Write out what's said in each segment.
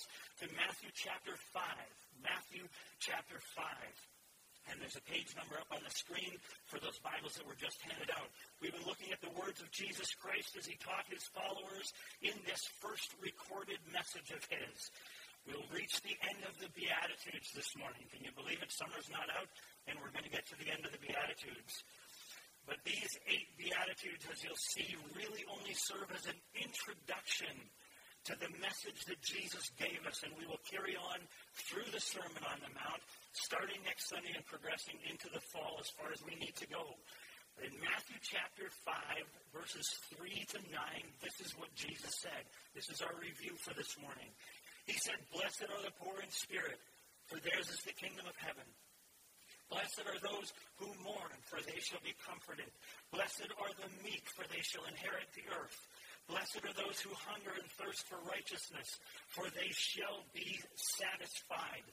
Bibles to Matthew chapter 5. Matthew chapter 5. And there's a page number up on the screen for those Bibles that were just handed out. We've been looking at the words of Jesus Christ as he taught his followers in this first recorded message of his. We'll reach the end of the Beatitudes this morning. Can you believe it? Summer's not out, and we're going to get to the end of the Beatitudes. But these eight Beatitudes, as you'll see, really only serve as an introduction to the message that Jesus gave us, and we will carry on through the Sermon on the Mount, starting next Sunday and progressing into the fall as far as we need to go. In Matthew chapter 5, verses 3 to 9, this is what Jesus said. This is our review for this morning. He said, Blessed are the poor in spirit, for theirs is the kingdom of heaven. Blessed are those who mourn, for they shall be comforted. Blessed are the meek, for they shall inherit the earth. Blessed are those who hunger and thirst for righteousness, for they shall be satisfied.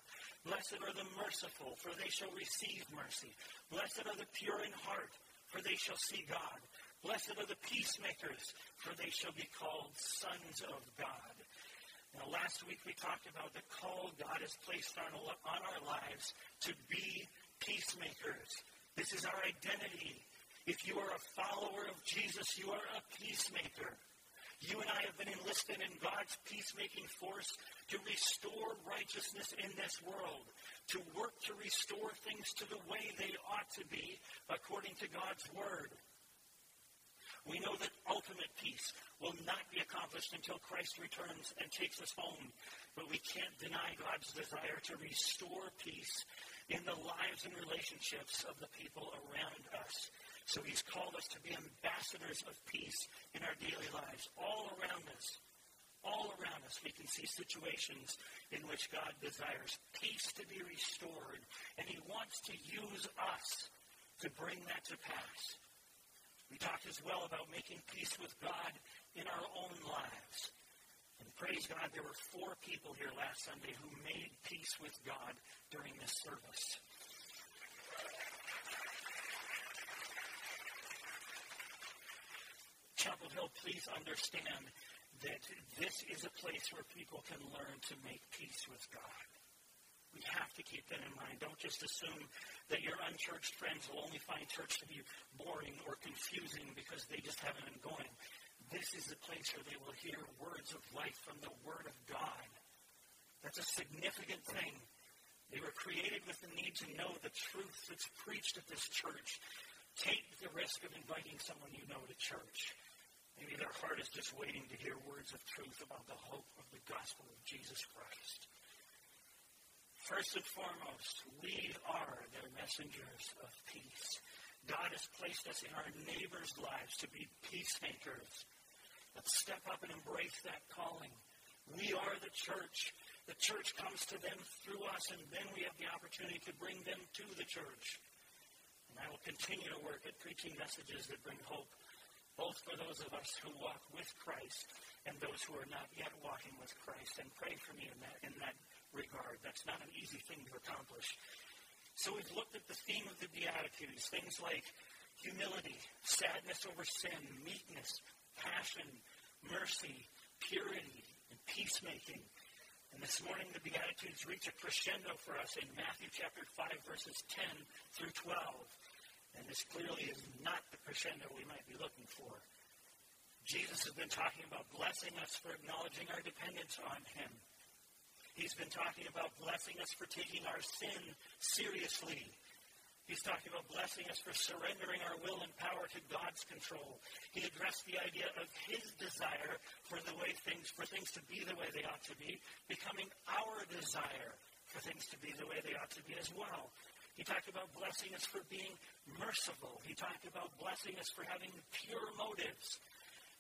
Blessed are the merciful, for they shall receive mercy. Blessed are the pure in heart, for they shall see God. Blessed are the peacemakers, for they shall be called sons of God. Now, last week we talked about the call God has placed on, on our lives to be peacemakers. This is our identity. If you are a follower of Jesus, you are a peacemaker. You and I have been enlisted in God's peacemaking force to restore righteousness in this world, to work to restore things to the way they ought to be according to God's Word. We know that ultimate peace will not be accomplished until Christ returns and takes us home. But we can't deny God's desire to restore peace in the lives and relationships of the people around us. So he's called us to be ambassadors of peace in our daily lives. All around us, all around us, we can see situations in which God desires peace to be restored, and he wants to use us to bring that to pass. We talked as well about making peace with God in our own lives. And praise God, there were four people here last Sunday who made peace with God during this service. Chapel Please understand that this is a place where people can learn to make peace with God. We have to keep that in mind. Don't just assume that your unchurched friends will only find church to be boring or confusing because they just haven't been going. This is the place where they will hear words of life from the Word of God. That's a significant thing. They were created with the need to know the truth that's preached at this church. Take the risk of inviting someone you know to church. Maybe their heart is just waiting to hear words of truth about the hope of the gospel of Jesus Christ. First and foremost, we are the messengers of peace. God has placed us in our neighbors' lives to be peacemakers. Let's step up and embrace that calling. We are the church. The church comes to them through us, and then we have the opportunity to bring them to the church. And I will continue to work at preaching messages that bring hope, both for those of us who walk with Christ and those who are not yet walking with Christ. And pray for me in that, in that regard. That's not an easy thing to accomplish. So we've looked at the theme of the Beatitudes, things like humility, sadness over sin, meekness, passion, mercy, purity, and peacemaking. And this morning the Beatitudes reach a crescendo for us in Matthew chapter 5, verses 10 through 12. And this clearly is not the crescendo we might be looking for. Jesus has been talking about blessing us for acknowledging our dependence on him. He's been talking about blessing us for taking our sin seriously. He's talking about blessing us for surrendering our will and power to God's control. He addressed the idea of his desire for the way things for things to be the way they ought to be, becoming our desire for things to be the way they ought to be as well. He talked about blessing us for being merciful. He talked about blessing us for having pure motives.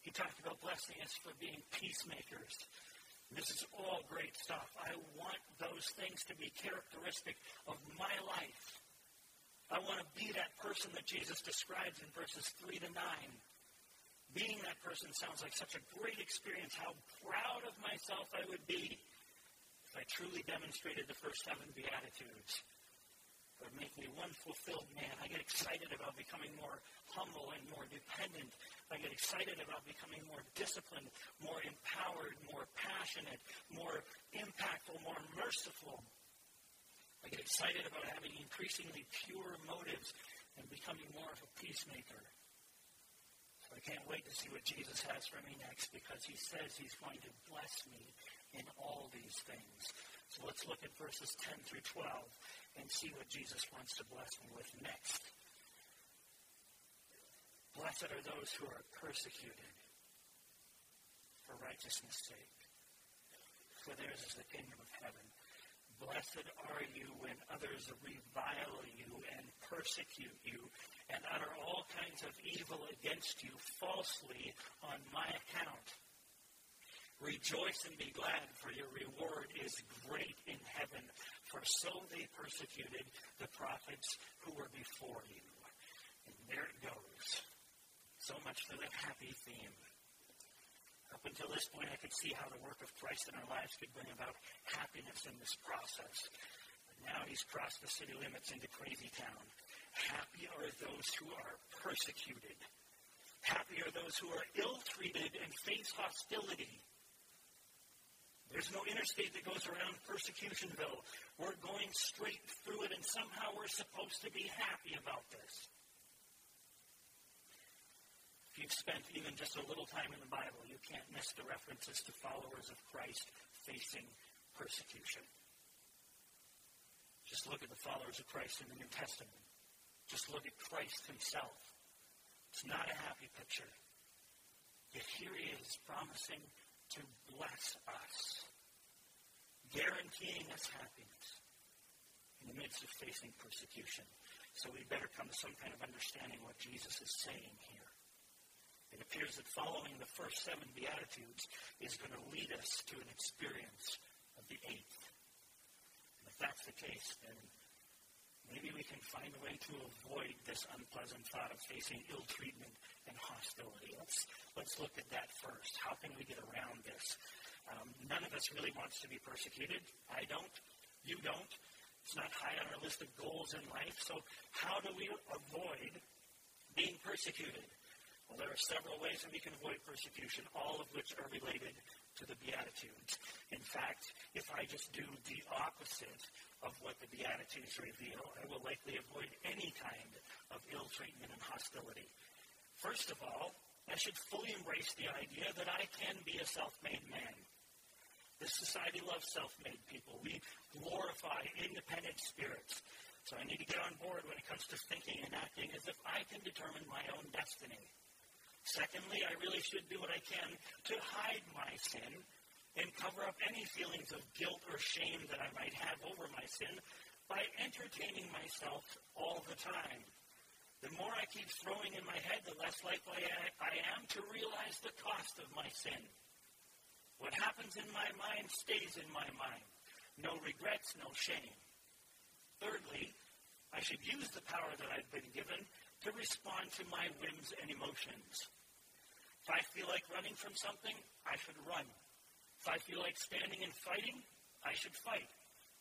He talked about blessing us for being peacemakers. This is all great stuff. I want those things to be characteristic of my life. I want to be that person that Jesus describes in verses 3 to 9. Being that person sounds like such a great experience. How proud of myself I would be if I truly demonstrated the first seven Beatitudes. Would make me one fulfilled man. I get excited about becoming more humble and more dependent I get excited about becoming more disciplined, more empowered, more passionate, more impact I get excited about having increasingly pure motives and becoming more of a peacemaker. So I can't wait to see what Jesus has for me next because he says he's going to bless me in all these things. So let's look at verses 10 through 12 and see what Jesus wants to bless me with next. Blessed are those who are persecuted for righteousness' sake, for theirs is the kingdom of heaven. Blessed are you when others revile you and persecute you and utter all kinds of evil against you falsely on my account. Rejoice and be glad, for your reward is great in heaven, for so they persecuted the prophets who were before you. And there it goes. So much for the happy theme. Up until this point, I could see how the work of Christ in our lives could bring about happiness in this process. But now he's crossed the city limits into crazy town. Happy are those who are persecuted. Happy are those who are ill treated and face hostility. There's no interstate that goes around Persecutionville. We're going straight through it, and somehow we're supposed to be happy about this If you've spent even just a little time in the Bible, you can't miss the references to followers of Christ facing persecution. Just look at the followers of Christ in the New Testament. Just look at Christ himself. It's not a happy picture. Yet here he is promising to bless us, guaranteeing us happiness in the midst of facing persecution. So we better come to some kind of understanding what Jesus is saying here. It appears that following the first seven Beatitudes is going to lead us to an experience of the eighth. And if that's the case, then maybe we can find a way to avoid this unpleasant thought of facing ill treatment and hostility. Let's, let's look at that first. How can we get around this? Um, none of us really wants to be persecuted. I don't. You don't. It's not high on our list of goals in life. So how do we avoid being persecuted? Well, there are several ways that we can avoid persecution, all of which are related to the Beatitudes. In fact, if I just do the opposite of what the Beatitudes reveal, I will likely avoid any kind of ill treatment and hostility. First of all, I should fully embrace the idea that I can be a self-made man. This society loves self-made people. We glorify independent spirits. So I need to get on board when it comes to thinking and acting as if I can determine my own destiny. Secondly, I really should do what I can to hide my sin and cover up any feelings of guilt or shame that I might have over my sin by entertaining myself all the time. The more I keep throwing in my head, the less likely I am to realize the cost of my sin. What happens in my mind stays in my mind. No regrets, no shame. Thirdly, I should use the power that I've been given to respond to my whims and emotions. If I feel like running from something, I should run. If I feel like standing and fighting, I should fight.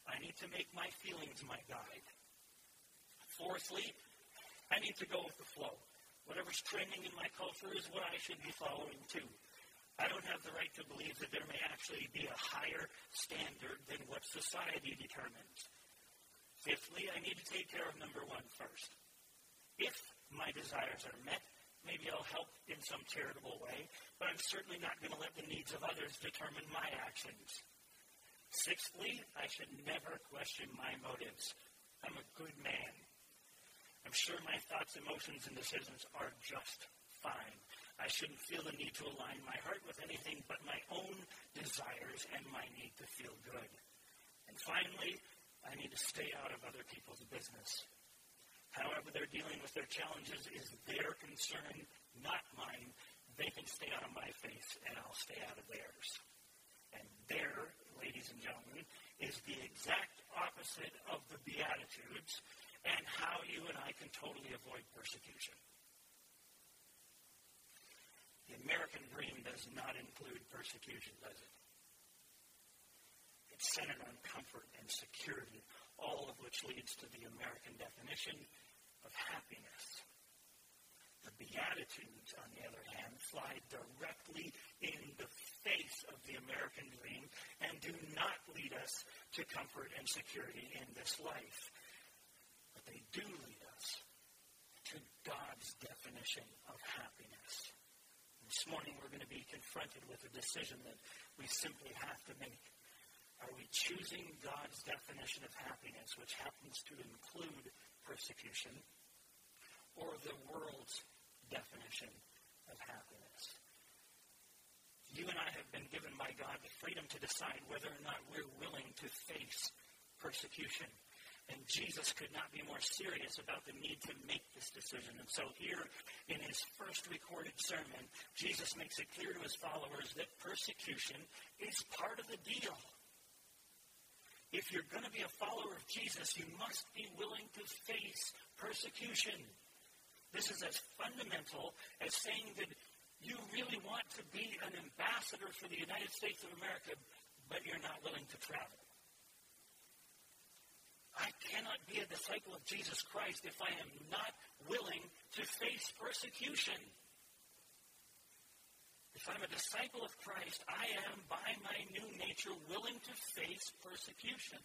I need to make my feelings my guide. Fourthly, I need to go with the flow. Whatever's trending in my culture is what I should be following too. I don't have the right to believe that there may actually be a higher standard than what society determines. Fifthly, I need to take care of number one first. If my desires are met, Maybe I'll help in some charitable way, but I'm certainly not going to let the needs of others determine my actions. Sixthly, I should never question my motives. I'm a good man. I'm sure my thoughts, emotions, and decisions are just fine. I shouldn't feel the need to align my heart with anything but my own desires and my need to feel good. And finally, I need to stay out of other people's business. However, they're dealing with their challenges is their concern, not mine. They can stay out of my face, and I'll stay out of theirs. And there, ladies and gentlemen, is the exact opposite of the Beatitudes and how you and I can totally avoid persecution. The American dream does not include persecution, does it? It's centered on comfort and security, all of which leads to the American definition of happiness. The Beatitudes, on the other hand, fly directly in the face of the American dream and do not lead us to comfort and security in this life. But they do lead us to God's definition of happiness. This morning we're going to be confronted with a decision that we simply have to make. Are we choosing God's definition of happiness, which happens to include persecution, or the world's definition of happiness? You and I have been given by God the freedom to decide whether or not we're willing to face persecution. And Jesus could not be more serious about the need to make this decision. And so here in his first recorded sermon, Jesus makes it clear to his followers that persecution is part of the deal. If you're going to be a follower of Jesus, you must be willing to face persecution. This is as fundamental as saying that you really want to be an ambassador for the United States of America, but you're not willing to travel. I cannot be a disciple of Jesus Christ if I am not willing to face persecution. If I'm a disciple of Christ, I am, by my new nature, willing to face persecution.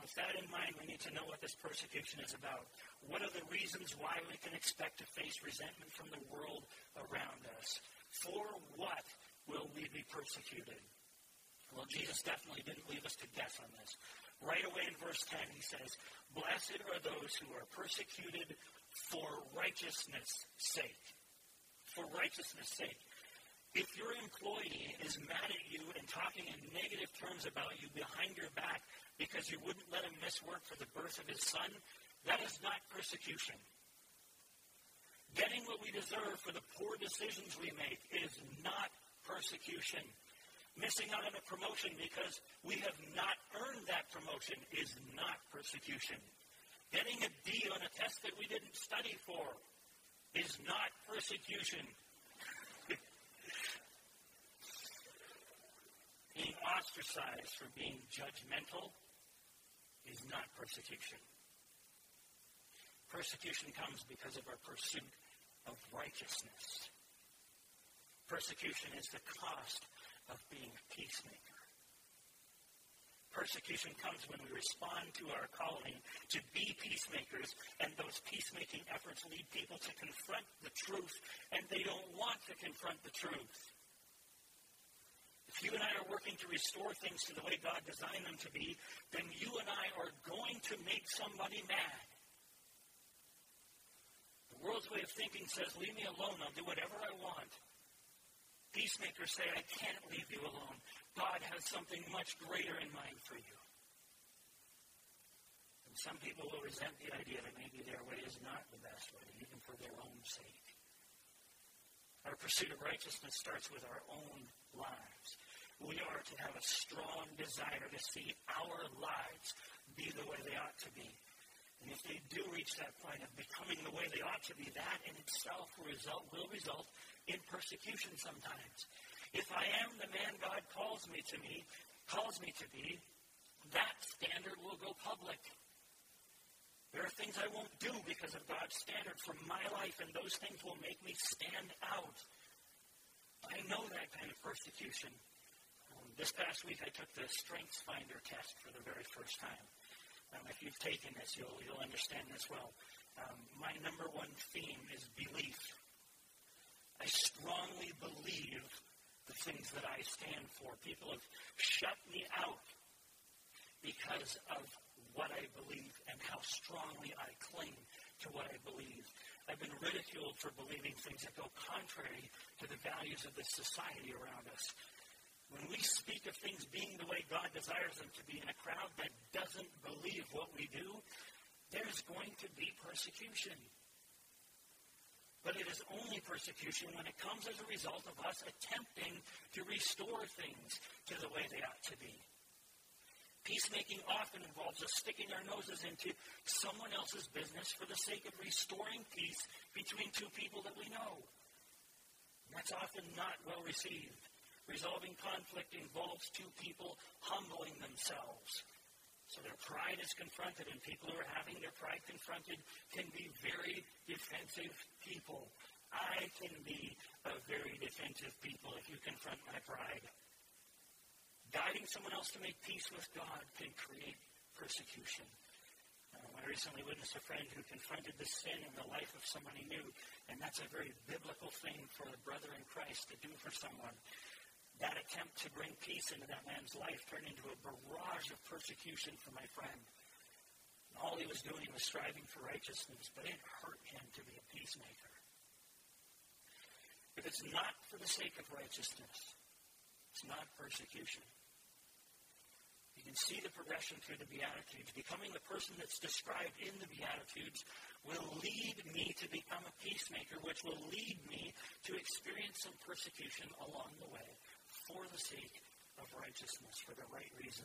With that in mind, we need to know what this persecution is about. What are the reasons why we can expect to face resentment from the world around us? For what will we be persecuted? Well, Jesus definitely didn't leave us to guess on this. Right away in verse 10, he says, Blessed are those who are persecuted for righteousness' sake. For righteousness' sake. If your employee is mad at you and talking in negative terms about you behind your back because you wouldn't let him miss work for the birth of his son, that is not persecution. Getting what we deserve for the poor decisions we make is not persecution. Missing out on a promotion because we have not earned that promotion is not persecution. Getting a D on a test that we didn't study for is not persecution. being ostracized for being judgmental is not persecution. Persecution comes because of our pursuit of righteousness. Persecution is the cost of being a peacemaker. Persecution comes when we respond to our calling to be peacemakers, and those peacemaking efforts lead people to confront the truth, and they don't want to confront the truth. If you and I are working to restore things to the way God designed them to be, then you and I are going to make somebody mad. The world's way of thinking says, leave me alone, I'll do whatever I want. Peacemakers say, I can't leave you alone. God has something much greater in mind for you. And some people will resent the idea that maybe their way is not the best way, even for their own sake. Our pursuit of righteousness starts with our own lives. We are to have a strong desire to see our lives be the way they ought to be. And if they do reach that point of becoming the way they ought to be, that in itself will result, will result in persecution sometimes. If I am the man God calls me to me, calls me to be, that standard will go public. There are things I won't do because of God's standard for my life, and those things will make me stand out. I know that kind of persecution. This past week, I took the Strengths Finder test for the very first time. Um, if you've taken this, you'll, you'll understand this well. Um, my number one theme is belief. I strongly believe the things that I stand for. People have shut me out because of what I believe and how strongly I cling to what I believe. I've been ridiculed for believing things that go contrary to the values of the society around us. When we speak of things being the way God desires them to be in a crowd that doesn't believe what we do, there's going to be persecution. But it is only persecution when it comes as a result of us attempting to restore things to the way they ought to be. Peacemaking often involves us sticking our noses into someone else's business for the sake of restoring peace between two people that we know. That's often not well received. Resolving conflict involves two people humbling themselves so their pride is confronted, and people who are having their pride confronted can be very defensive people. I can be a very defensive people if you confront my pride. guiding someone else to make peace with God can create persecution. Uh, I recently witnessed a friend who confronted the sin in the life of someone he knew, and that's a very biblical thing for a brother in Christ to do for someone. That attempt to bring peace into that man's life turned into a barrage of persecution for my friend. And all he was doing was striving for righteousness, but it hurt him to be a peacemaker. If it's not for the sake of righteousness, it's not persecution. You can see the progression through the Beatitudes. Becoming the person that's described in the Beatitudes will lead me to become a peacemaker, which will lead me to experience some persecution along the way for the sake of righteousness, for the right reason.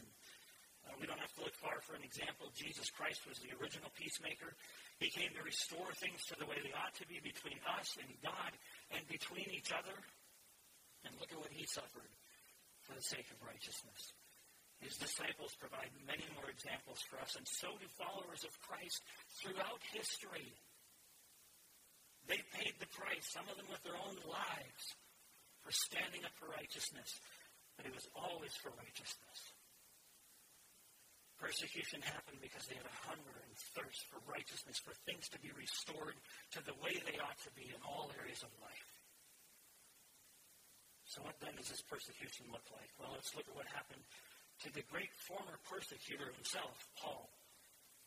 Uh, we don't have to look far for an example. Jesus Christ was the original peacemaker. He came to restore things to the way they ought to be between us and God and between each other. And look at what he suffered for the sake of righteousness. His disciples provide many more examples for us, and so do followers of Christ throughout history. They paid the price, some of them with their own lives, for standing up for righteousness, but it was always for righteousness. Persecution happened because they had a hunger and thirst for righteousness, for things to be restored to the way they ought to be in all areas of life. So, what then does this persecution look like? Well, let's look at what happened to the great former persecutor himself, Paul.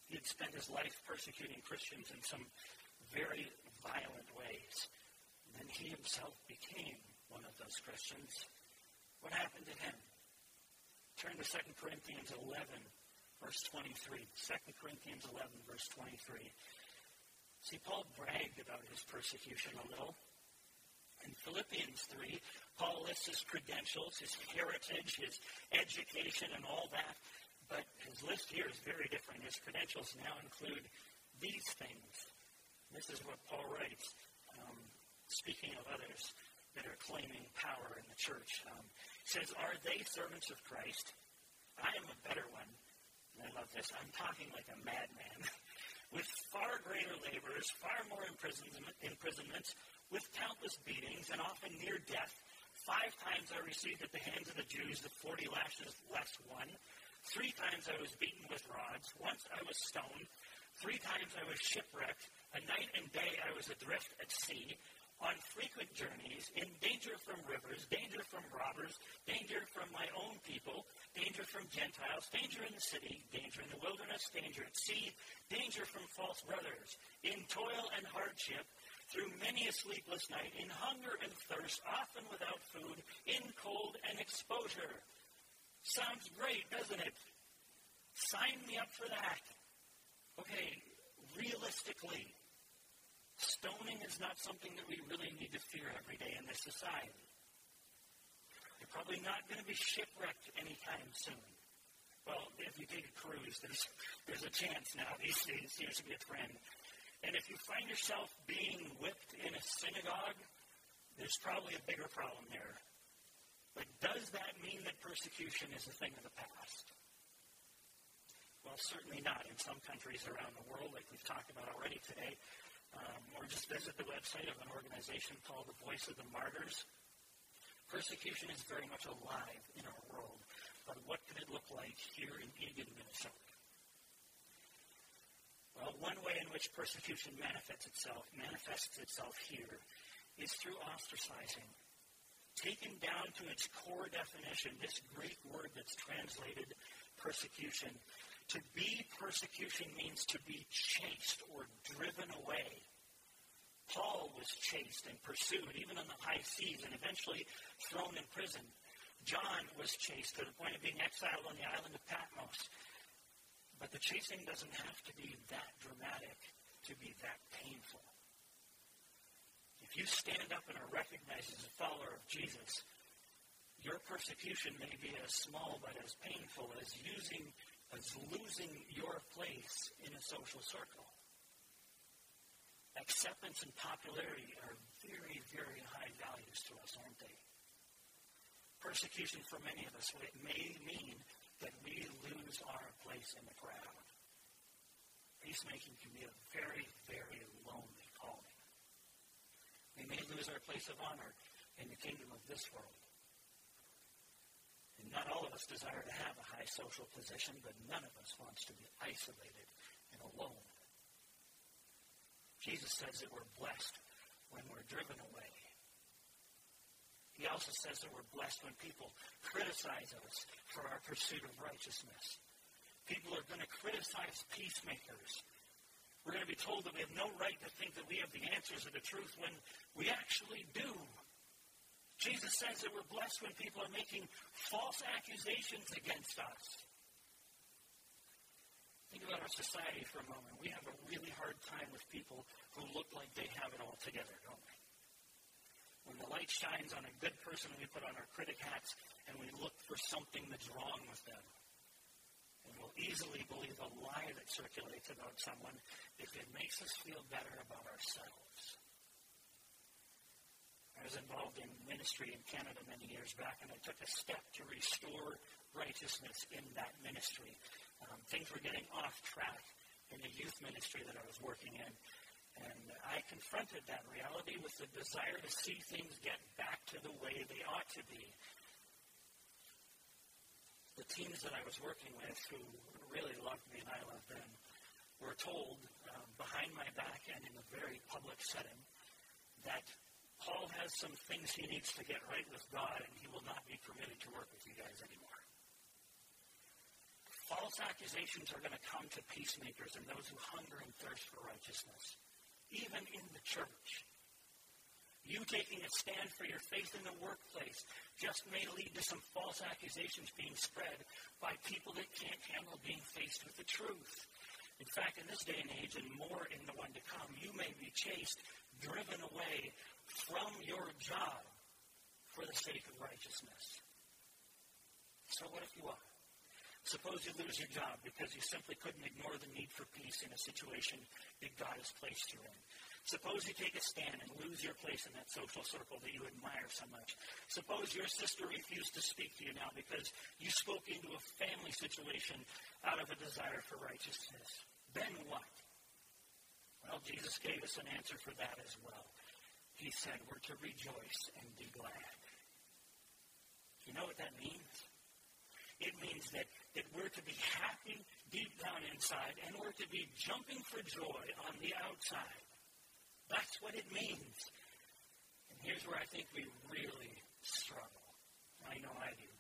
He had spent his life persecuting Christians in some very violent ways. And then he himself became one of those Christians. What happened to him? Turn to 2 Corinthians 11, verse 23. 2 Corinthians 11, verse 23. See, Paul bragged about his persecution a little. In Philippians 3, Paul lists his credentials, his heritage, his education, and all that. But his list here is very different. His credentials now include these things. This is what Paul writes, um, speaking of others that are claiming power in the church. Um, says, Are they servants of Christ? I am a better one. And I love this. I'm talking like a madman. with far greater labors, far more imprisonments, with countless beatings, and often near death. Five times I received at the hands of the Jews the forty lashes less one. Three times I was beaten with rods. Once I was stoned. Three times I was shipwrecked. A night and day I was adrift at sea, on frequent journeys, in danger from rivers, danger from robbers, danger from my own people, danger from Gentiles, danger in the city, danger in the wilderness, danger at sea, danger from false brothers, in toil and hardship, through many a sleepless night, in hunger and thirst, often without food, in cold and exposure. Sounds great, doesn't it? Sign me up for that. Okay, realistically, is not something that we really need to fear every day in this society. You're probably not going to be shipwrecked anytime soon. Well, if you take a cruise, there's, there's a chance now these days. Be a trend. And if you find yourself being whipped in a synagogue, there's probably a bigger problem there. But does that mean that persecution is a thing of the past? Well, certainly not. In some countries around the world, like we've talked about already today, um, or just visit the website of an organization called the Voice of the Martyrs. Persecution is very much alive in our world. But what could it look like here in Eagan, Minnesota? Well, one way in which persecution manifests itself, manifests itself here, is through ostracizing. Taken down to its core definition, this Greek word that's translated persecution, to be persecution means to be chased or driven away. Paul was chased and pursued, even on the high seas, and eventually thrown in prison. John was chased to the point of being exiled on the island of Patmos. But the chasing doesn't have to be that dramatic to be that painful. If you stand up and are recognized as a follower of Jesus, your persecution may be as small but as painful as using as losing your place in a social circle. Acceptance and popularity are very, very high values to us, aren't they? Persecution for many of us it may mean that we lose our place in the crowd. Peacemaking can be a very, very lonely calling. We may lose our place of honor in the kingdom of this world. Not all of us desire to have a high social position, but none of us wants to be isolated and alone. Jesus says that we're blessed when we're driven away. He also says that we're blessed when people criticize us for our pursuit of righteousness. People are going to criticize peacemakers. We're going to be told that we have no right to think that we have the answers of the truth when we actually do. Jesus says that we're blessed when people are making false accusations against us. Think about our society for a moment. We have a really hard time with people who look like they have it all together, don't we? When the light shines on a good person, we put on our critic hats and we look for something that's wrong with them. And we'll easily believe a lie that circulates about someone if it makes us feel better about ourselves. I was involved in ministry in Canada many years back, and I took a step to restore righteousness in that ministry. Um, things were getting off track in the youth ministry that I was working in. And I confronted that reality with the desire to see things get back to the way they ought to be. The teams that I was working with, who really loved me and I loved them, were told um, behind my back and in a very public setting that Paul has some things he needs to get right with God, and he will not be permitted to work with you guys anymore. False accusations are going to come to peacemakers and those who hunger and thirst for righteousness, even in the church. You taking a stand for your faith in the workplace just may lead to some false accusations being spread by people that can't handle being faced with the truth. In fact, in this day and age, and more in the one to come, you may be chased, driven away from your job for the sake of righteousness. So what if you are? Suppose you lose your job because you simply couldn't ignore the need for peace in a situation that God has placed you in. Suppose you take a stand and lose your place in that social circle that you admire so much. Suppose your sister refused to speak to you now because you spoke into a family situation out of a desire for righteousness. Then what? Well, Jesus gave us an answer for that as well he said we're to rejoice and be glad. You know what that means? It means that, that we're to be happy deep down inside and we're to be jumping for joy on the outside. That's what it means. And here's where I think we really struggle. I know I do.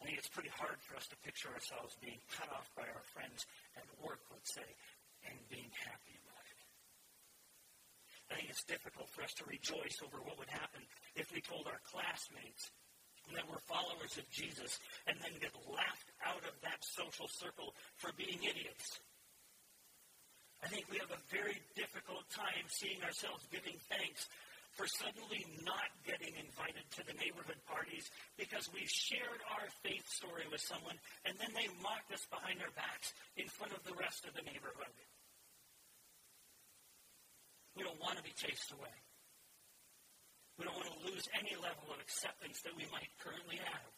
I think it's pretty hard for us to picture ourselves being cut off by our friends at work, let's say, and being happy I think it's difficult for us to rejoice over what would happen if we told our classmates that we're followers of Jesus and then get laughed out of that social circle for being idiots. I think we have a very difficult time seeing ourselves giving thanks for suddenly not getting invited to the neighborhood parties because we shared our faith story with someone and then they mocked us behind our backs in front of the rest of the neighborhood. We don't want to be chased away. We don't want to lose any level of acceptance that we might currently have.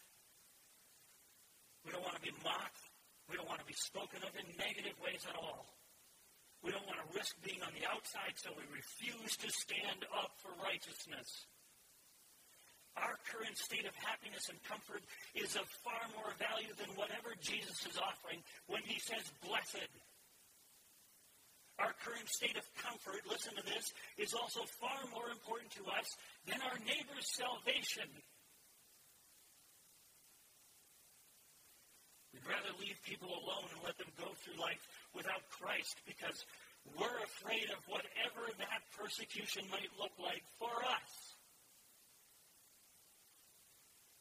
We don't want to be mocked. We don't want to be spoken of in negative ways at all. We don't want to risk being on the outside, so we refuse to stand up for righteousness. Our current state of happiness and comfort is of far more value than whatever Jesus is offering when he says, blessed our current state of comfort, listen to this, is also far more important to us than our neighbor's salvation. We'd rather leave people alone and let them go through life without Christ because we're afraid of whatever that persecution might look like for us.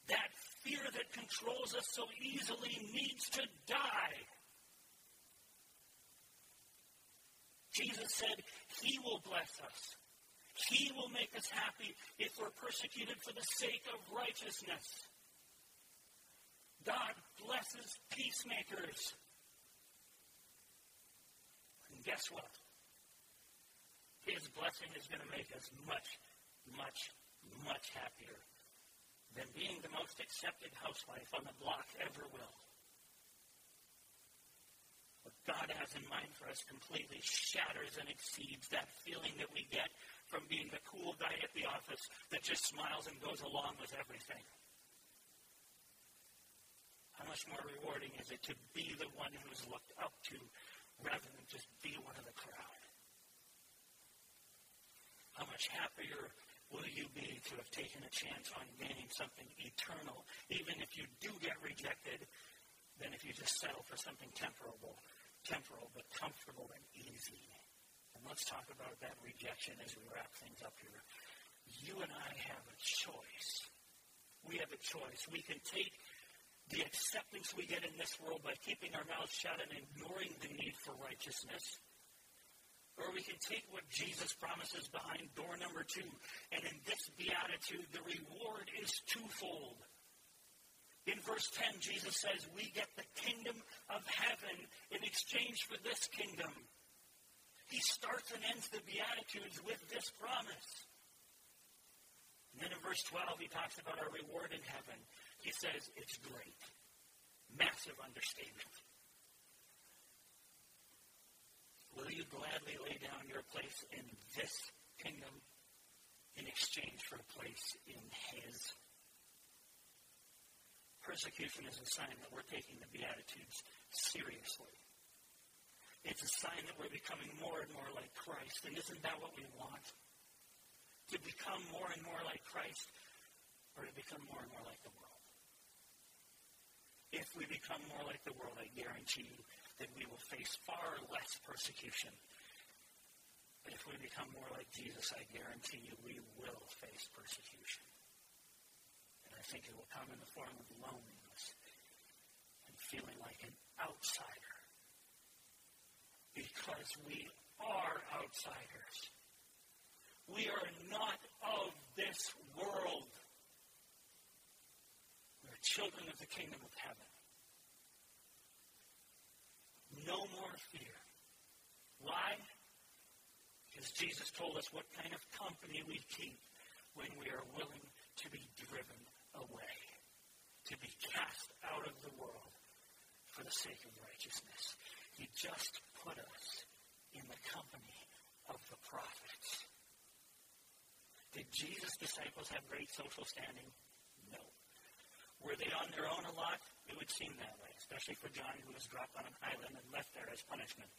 That fear that controls us so easily needs to die. Jesus said, He will bless us. He will make us happy if we're persecuted for the sake of righteousness. God blesses peacemakers. And guess what? His blessing is going to make us much, much, much happier than being the most accepted housewife on the block ever will. God has in mind for us completely shatters and exceeds that feeling that we get from being the cool guy at the office that just smiles and goes along with everything. How much more rewarding is it to be the one who's looked up to rather than just be one of the crowd? How much happier will you be to have taken a chance on gaining something eternal, even if you do get rejected, than if you just settle for something temporal, temporal but comfortable and easy? And let's talk about that rejection as we wrap things up here. You and I have a choice. We have a choice. We can take the acceptance we get in this world by keeping our mouths shut and ignoring the need for righteousness. Or we can take what Jesus promises behind door number two, and in this beatitude, the reward is twofold. In verse 10, Jesus says, We get the kingdom of heaven in exchange for this kingdom. He starts and ends the Beatitudes with this promise. And then in verse 12, he talks about our reward in heaven. He says, It's great. Massive understatement. Will you gladly lay down your place in this kingdom in exchange for a place in His? Persecution is a sign that we're taking the Beatitudes seriously. It's a sign that we're becoming more and more like Christ. And isn't that what we want? To become more and more like Christ or to become more and more like the world? If we become more like the world, I guarantee you that we will face far less persecution. But if we become more like Jesus, I guarantee you we will face persecution. Think it will come in the form of loneliness and feeling like an outsider. Because we are outsiders. We are not of this world We are children of the kingdom of heaven. No more fear. Why? Because Jesus told us what kind of company we keep when we are willing to be driven away, to be cast out of the world for the sake of righteousness. He just put us in the company of the prophets. Did Jesus' disciples have great social standing? No. Were they on their own a lot? It would seem that way, especially for John, who was dropped on an island and left there as punishment.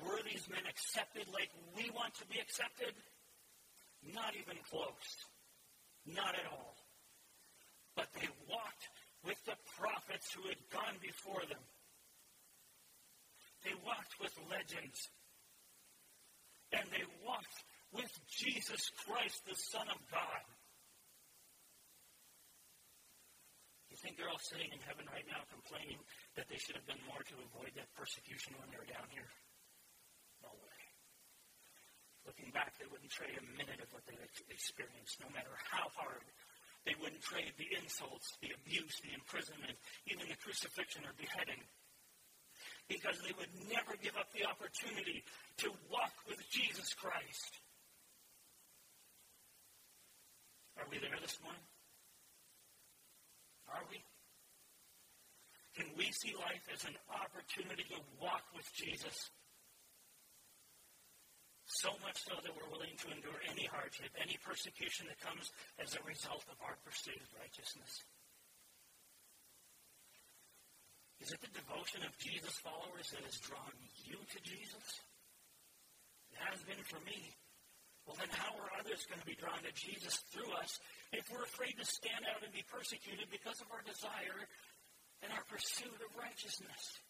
Were these men accepted like we want to be accepted? Not even close. Not at all. But they walked with the prophets who had gone before them. They walked with legends. And they walked with Jesus Christ, the Son of God. You think they're all sitting in heaven right now complaining that they should have done more to avoid that persecution when they were down here? No way. Looking back, they wouldn't trade a minute of what they experienced, no matter how hard. They wouldn't trade the insults, the abuse, the imprisonment, even the crucifixion or beheading. Because they would never give up the opportunity to walk with Jesus Christ. Are we there this morning? Are we? Can we see life as an opportunity to walk with Jesus? So much so that we're willing to endure any hardship, any persecution that comes as a result of our pursuit of righteousness. Is it the devotion of Jesus' followers that has drawn you to Jesus? It has been for me. Well, then how are others going to be drawn to Jesus through us if we're afraid to stand out and be persecuted because of our desire and our pursuit of righteousness?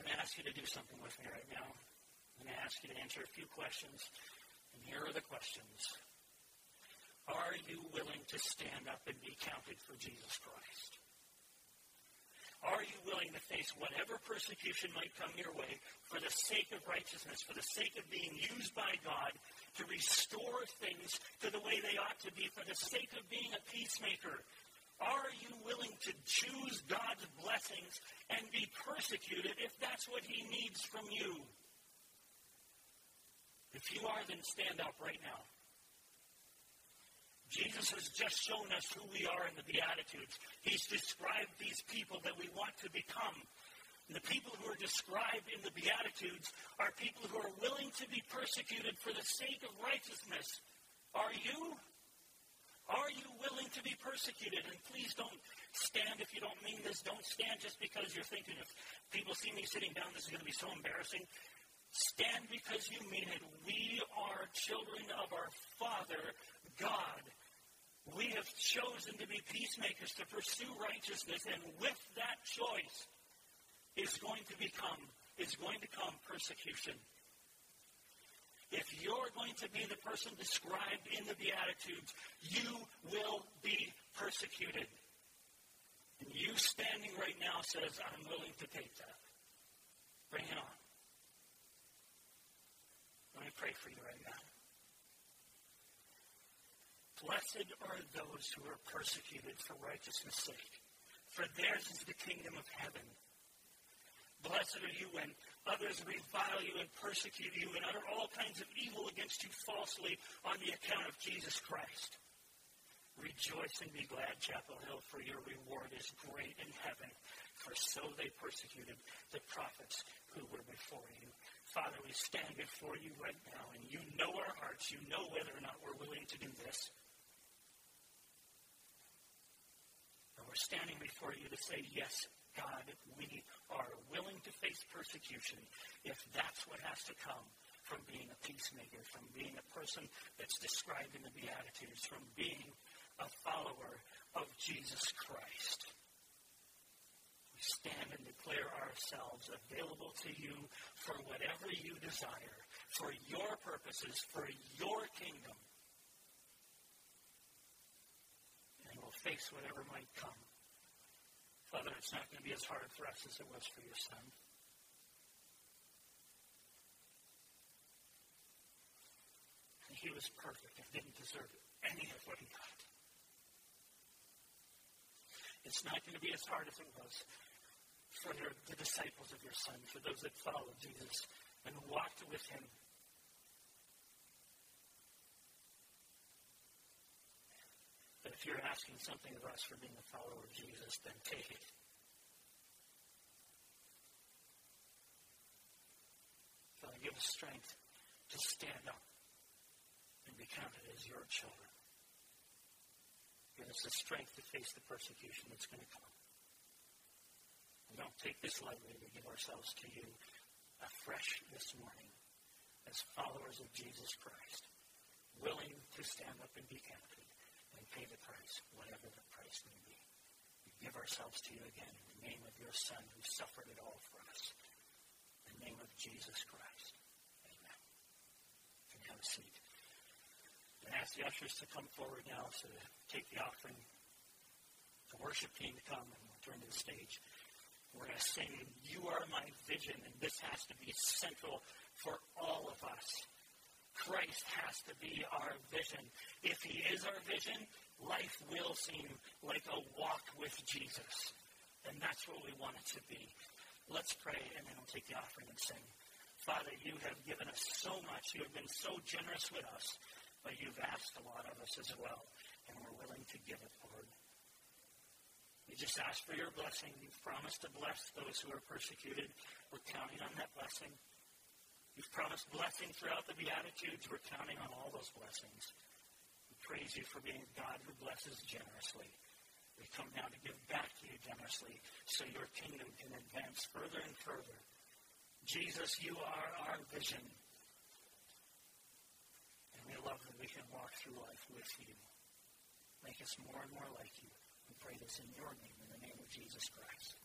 I'm going to ask you to do something with me right now. I'm going to ask you to answer a few questions. And here are the questions. Are you willing to stand up and be counted for Jesus Christ? Are you willing to face whatever persecution might come your way for the sake of righteousness, for the sake of being used by God to restore things to the way they ought to be, for the sake of being a peacemaker? Are you willing to choose God's blessings and be persecuted if that's what He needs from you? If you are, then stand up right now. Jesus has just shown us who we are in the Beatitudes. He's described these people that we want to become. And the people who are described in the Beatitudes are people who are willing to be persecuted for the sake of righteousness. Are you? Are you willing to be persecuted? And please don't stand if you don't mean this. Don't stand just because you're thinking if people see me sitting down, this is going to be so embarrassing. Stand because you mean it. We are children of our Father, God. We have chosen to be peacemakers, to pursue righteousness, and with that choice is going to become is going to come persecution. If you're going to be the person described in the Beatitudes, you will be persecuted. And you standing right now says, I'm willing to take that. Bring it on. Let me pray for you right now. Blessed are those who are persecuted for righteousness' sake, for theirs is the kingdom of heaven. Blessed are you when others revile you and persecute you and utter all kinds of evil against you falsely on the account of Jesus Christ. Rejoice and be glad, Chapel Hill, for your reward is great in heaven, for so they persecuted the prophets who were before you. Father, we stand before you right now, and you know our hearts. You know whether or not we're willing to do this. And we're standing before you to say, yes, God, we are willing to face persecution if that's what has to come from being a peacemaker, from being a person that's described in the Beatitudes, from being a follower of Jesus Christ. We stand and declare ourselves available to you for whatever you desire, for your purposes, for your kingdom. And we'll face whatever might come. Father, it's not going to be as hard for us as it was for your son. And he was perfect and didn't deserve any of what he got. It's not going to be as hard as it was for the, the disciples of your son, for those that followed Jesus and walked with him if you're asking something of us for being a follower of Jesus, then take it. God, give us strength to stand up and be counted as your children. Give us the strength to face the persecution that's going to come. We don't take this lightly. We give ourselves to you afresh this morning as followers of Jesus Christ, willing to stand up and be counted pay the price, whatever the price may be. We give ourselves to you again in the name of your Son who suffered it all for us. In the name of Jesus Christ. Amen. You can have a seat. And ask the ushers to come forward now to take the offering. The worship team to come and return to the stage. We're going to sing, You Are My Vision, and this has to be central for all of us. Christ has to be our vision. If he is our vision, life will seem like a walk with Jesus. And that's what we want it to be. Let's pray, and then we'll take the offering and sing. Father, you have given us so much. You have been so generous with us, but you've asked a lot of us as well, and we're willing to give it, Lord. We just ask for your blessing. You've promised to bless those who are persecuted. We're counting on that blessing. You've promised blessing throughout the Beatitudes. We're counting on all those blessings. We praise you for being God who blesses generously. We come now to give back to you generously so your kingdom can advance further and further. Jesus, you are our vision. And we love that we can walk through life with you. Make us more and more like you. We pray this in your name, in the name of Jesus Christ.